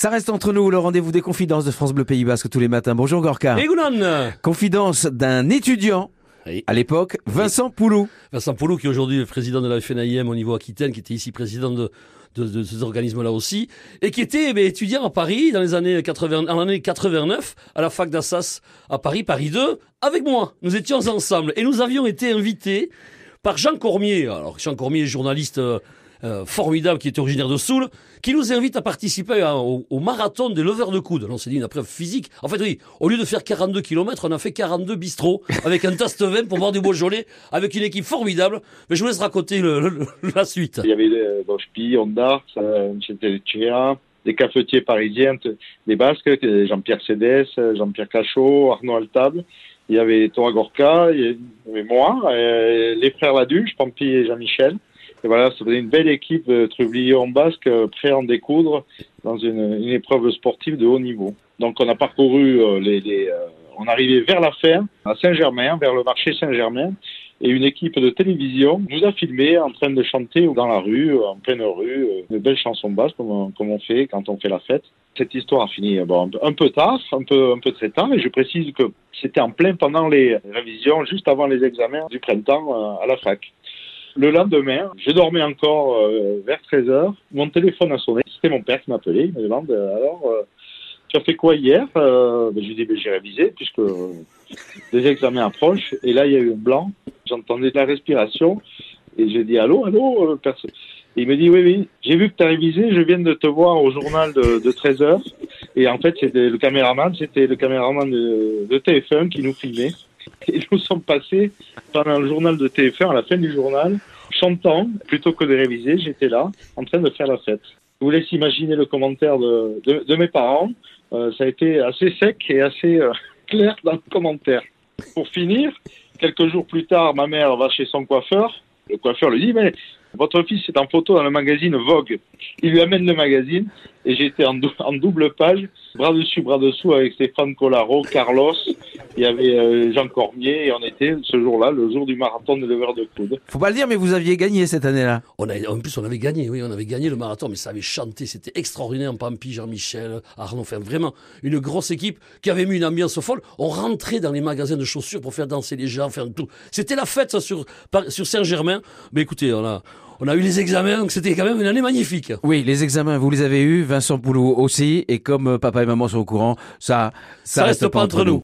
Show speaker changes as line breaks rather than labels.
Ça reste entre nous, le rendez-vous des confidences de France Bleu Pays Basque tous les matins. Bonjour Gorka.
Egunon
Confidence d'un étudiant,
Oui.
à l'époque, Vincent Poulou.
Vincent Poulou, qui est aujourd'hui le président de la FNAIM au niveau Aquitaine, qui était ici président de, de, de ces organismes-là aussi, et qui était eh bien, étudiant à Paris dans les années 80, en l'année 89, à la fac d'Assas à Paris, Paris 2, avec moi. Nous étions ensemble et nous avions été invités par Jean Cormier. Alors, Jean Cormier, journaliste euh, euh, formidable qui est originaire de Soule, qui nous invite à participer au, marathon des leveurs de coude. On s'est dit une épreuve physique. En fait, oui, au lieu de faire 42 km, on a fait 42 bistrots avec un tasse de vin pour boire du Beaujolais avec une équipe formidable. Mais je vous laisse raconter la suite.
Il y avait euh, Boschpi, Honda, Chera, des cafetiers parisiens, des Basques, euh, Jean-Pierre Cédès, euh, Jean-Pierre Cachot, Arnaud Altable. Il y avait Thomas Gorka, il y avait moi, les frères Laduche, Pampi et Jean-Michel. Et voilà, faisait une belle équipe de trubliers en basque, euh, prêts à en découdre dans une, une épreuve sportive de haut niveau. Donc on a parcouru euh, les, les, euh, on arrivait vers la ferme, à Saint-Germain, vers le marché Saint-Germain et une équipe de télévision nous a filmé en train de chanter dans la rue, en pleine rue, euh, une belle chanson basse comme, on- fait quand on fait la fête. Cette histoire a fini euh, bon, un peu- tard, un peu, un peu très tard, et je précise que c'était en plein pendant les révisions, juste avant les examens du printemps euh, à la fac. Le lendemain, je dormais encore euh, vers 13 heures. Mon téléphone a sonné. C'était mon père qui m'appelait. Il me demande euh, alors, euh, tu as fait quoi hier? Euh, ben, Je lui dis ben, j'ai révisé puisque euh, les examens approchent. Et là, il y a eu un blanc. J'entendais de la respiration. Et j'ai dit allô, allô, euh, personne. Et il me dit oui, oui, j'ai vu que tu as révisé. Je viens de te voir au journal de, de 13 heures. Et en fait, c'était le caméraman, c'était le caméraman de, de TF1 qui nous filmait. Et nous sommes passés pendant le journal de TF1, à la fin du journal, chantant, plutôt que de réviser, j'étais là, en train de faire la fête. Je vous laisse imaginer le commentaire de, de, mes parents. Euh, ça a été assez sec et assez euh, clair dans le commentaire. Pour finir, quelques jours plus tard, ma mère va chez son coiffeur. Le coiffeur lui dit, mais votre fils est en photo dans le magazine Vogue. Il lui amène le magazine et j'étais en, dou- en double page, bras dessus, bras dessous avec Stéphane Collaro, Carlos, il y avait euh, Jean Cormier et on était ce jour-là, le jour du marathon de leveurs de coude.
Faut pas le dire, mais vous aviez gagné cette année-là.
En plus, on avait gagné, oui, on avait gagné le marathon, mais ça avait chanté, c'était extraordinaire. Pampi, Jean-Michel, Arnaud, enfin vraiment une grosse équipe qui avait mis une ambiance folle. On rentrait dans les magasins de chaussures pour faire danser les gens, faire tout. C'était la fête ça, sur, sur Saint-Germain. Mais écoutez, on a, on a eu les examens, donc c'était quand même une année magnifique.
Oui, les examens, vous les avez eus, Vincent Poulou aussi, et comme papa et maman sont au courant, ça,
Ça reste pas entre nous.